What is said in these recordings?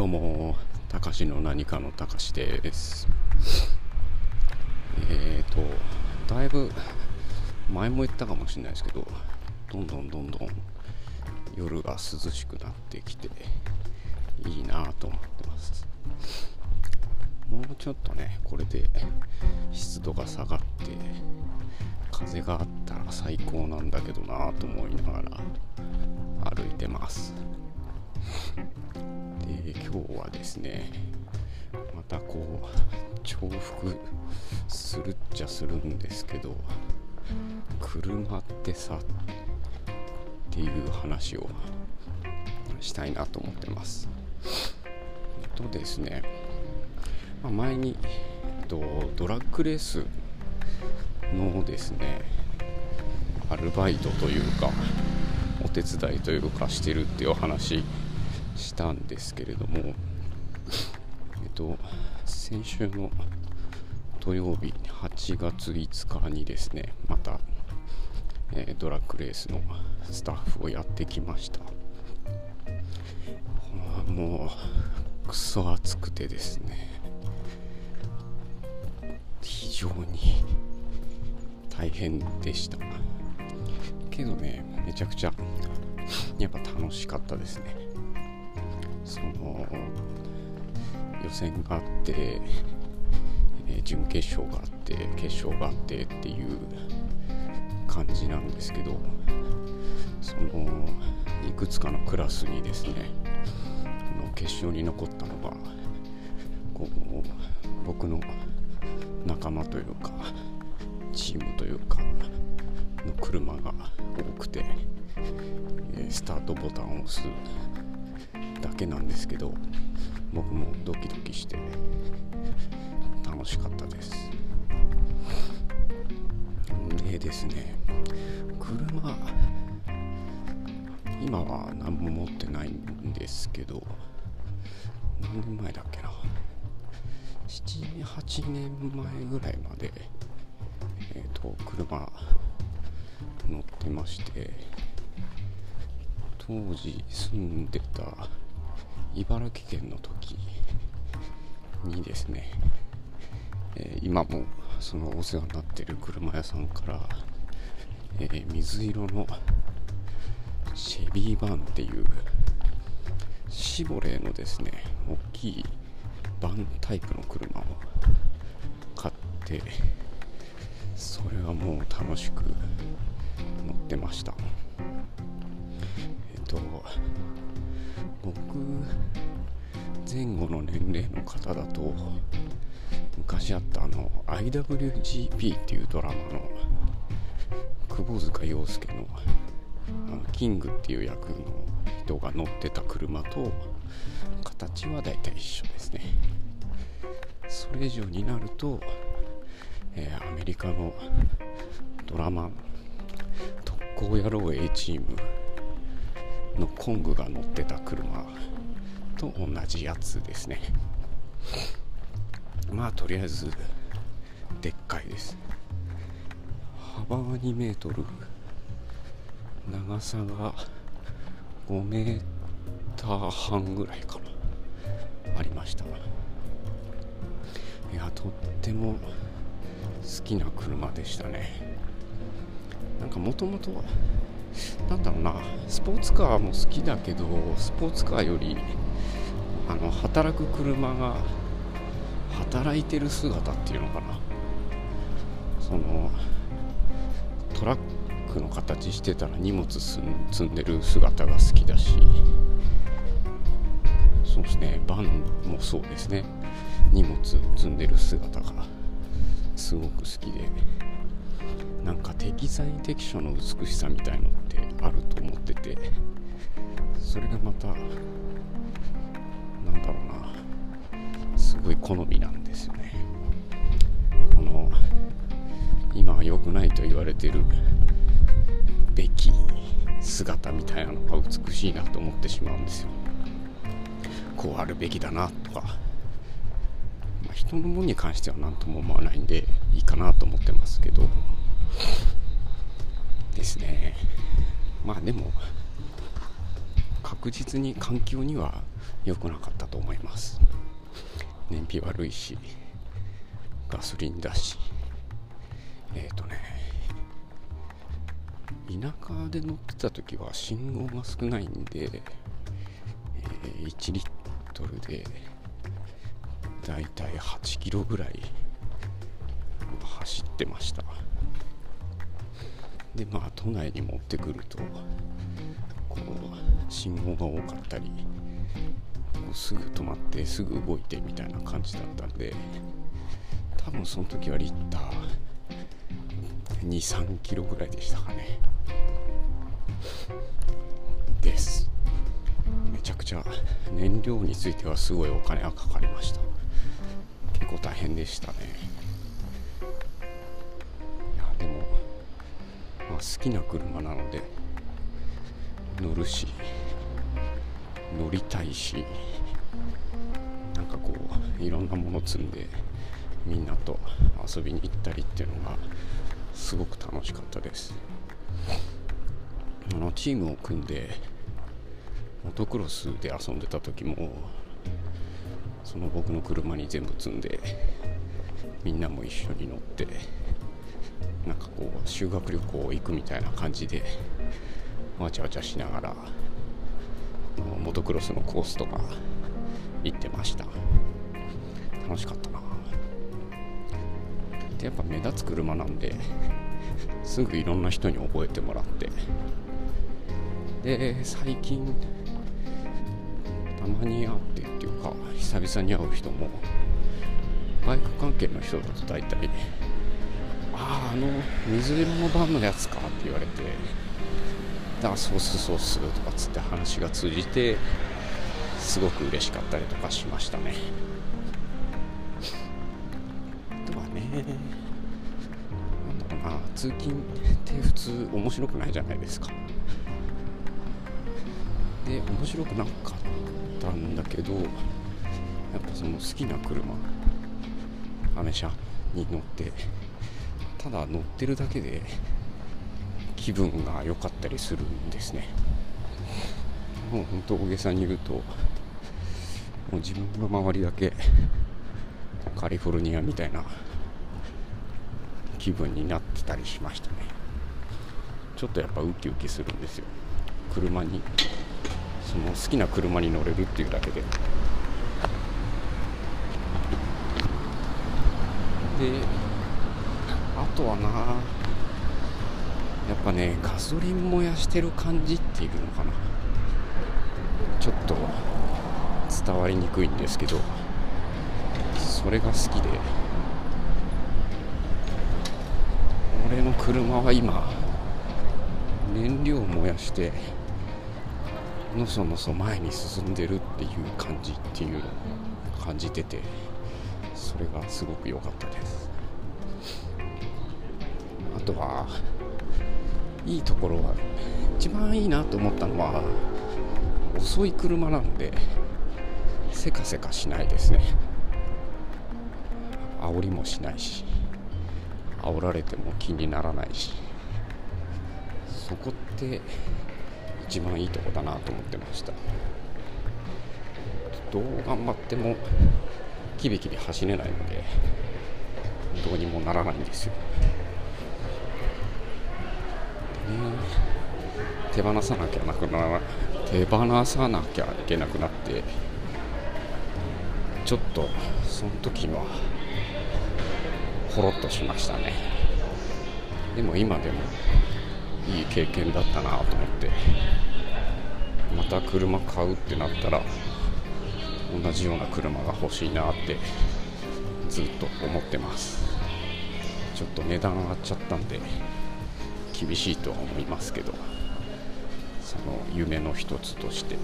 どうも、たかしの何かのたかしです。えっ、ー、と、だいぶ前も言ったかもしれないですけど、どんどんどんどん夜が涼しくなってきていいなと思ってます。もうちょっとね、これで湿度が下がって風があったら最高なんだけどなと思いながら歩いてます。で今日はですねまたこう重複するっちゃするんですけど車ってさっていう話をしたいなと思ってます。えっとですね、まあ、前に、えっと、ドラッグレースのですねアルバイトというかお手伝いというかしてるっていう話したんですけれども、えっと、先週の土曜日8月5日にですねまた、えー、ドラッグレースのスタッフをやってきました。もうクソ暑くてですね非常に大変でした。けどねめちゃくちゃやっぱ楽しかったですね。その予選があって、え準決勝があって決勝があってっていう感じなんですけどそのいくつかのクラスにですねの決勝に残ったのがこう僕の仲間というかチームというかの車が多くてスタートボタンを押すだけなんですけど僕もドキドキして楽しかったです。でですね車今は何も持ってないんですけど何年前だっけな？78年前ぐらいまでえっ、ー、と車乗ってまして当時住んでた茨城県の時にですね、えー、今もそのお世話になってる車屋さんから、えー、水色のシェビーバンっていうシボレーのですね大きいバンタイプの車を買ってそれはもう楽しく乗ってました。僕前後の年齢の方だと昔あったあの IWGP っていうドラマの窪塚洋介のあのキングっていう役の人が乗ってた車と形はだいたい一緒ですね。それ以上になると、えー、アメリカのドラマ特攻野郎 A チームのコングが乗ってた車と同じやつですね。まあとりあえずでっかいです。幅は2メートル。長さが5メーター半ぐらいかなありました。いやとっても好きな車でしたね。なんかもともとなんだろうな。スポーツカーも好きだけどスポーツカーよりあの働く車が働いてる姿っていうのかな。そのトラックの形してたら荷物積んでる姿が好きだし。そうですね。バンもそうですね。荷物積んでる姿がすごく好きで。なんか適材適所の美しさみたいのあると思っててそれがまたなんだろうなすごい好みなんですよね。この今は良くないと言われてるべき姿みたいなのが美しいなと思ってしまうんですよ。こうあるべきだなとか、まあ、人のものに関しては何とも思わないんでいいかなと思ってますけど。ですね。まあでも確実に環境には良くなかったと思います。燃費悪いしガソリンだし。えっ、ー、とね田舎で乗ってた時は信号が少ないんで、えー、1リットルでだいたい8キロぐらい走ってました。でまあ都内に持ってくるとこう信号が多かったりこうすぐ止まってすぐ動いてみたいな感じだったんで多分その時はリッター23キロぐらいでしたかね。です。めちゃくちゃ燃料についてはすごいお金がかかりました。結構大変でしたね。好きな車なので乗るし乗りたいしなんかこういろんなもの積んでみんなと遊びに行ったりっていうのがすごく楽しかったです。あのチームを組んでモトクロスで遊んでた時もその僕の車に全部積んでみんなも一緒に乗ってなんかこう修学旅行行くみたいな感じでわちゃわちゃしながらモトクロスのコースとか行ってました。楽しかったな。でやっぱ目立つ車なんですぐいろんな人に覚えてもらって。で最近たまに会ってっていうか久々に会う人もバイク関係の人だと大体「あああの水色のバンのやつか」って言われて「だからそうすそうす」とかつって話が通じてすごく嬉しかったりとかしましたね。あとはね。なんだろうな通勤って普通面白くないじゃないですか。で面白くなかったんだけどやっぱその好きな車アメ車に乗ってただ乗ってるだけで気分が良かったりするんですね。もう本当大げさに言うともう自分の周りだけカリフォルニアみたいな気分になってたりしましたね。ちょっとやっぱウキウキするんですよ。車にその好きな車に乗れるっていうだけで。であとはなやっぱねガソリン燃やしてる感じっていうのかな。ちょっと伝わりにくいんですけどそれが好きで。俺の車は今燃料を燃やしてのそのそ前に進んでるっていう感じっていうのを感じててそれがすごく良かったです。とはいいところは一番いいなと思ったのは遅い車なのでせかせかしないですね。煽りもしないし煽られても気にならないしそこって一番いいとこだなと思ってました。どう頑張ってもキビキビ走れないのでどうにもならないんですよ、手放さなきゃなくな手放さなきゃいけなくなってちょっとその時はほろっとしましたね。でも今でもいい経験だったなと思ってまた車買うってなったら同じような車が欲しいなってずっと思ってます。ちょっと値段上がっちゃったんで厳しいとは思いますけどその夢の一つとして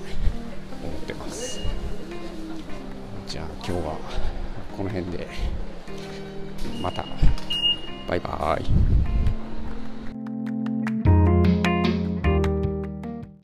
思ってます。じゃあ今日はこの辺でまた。バイバーイ。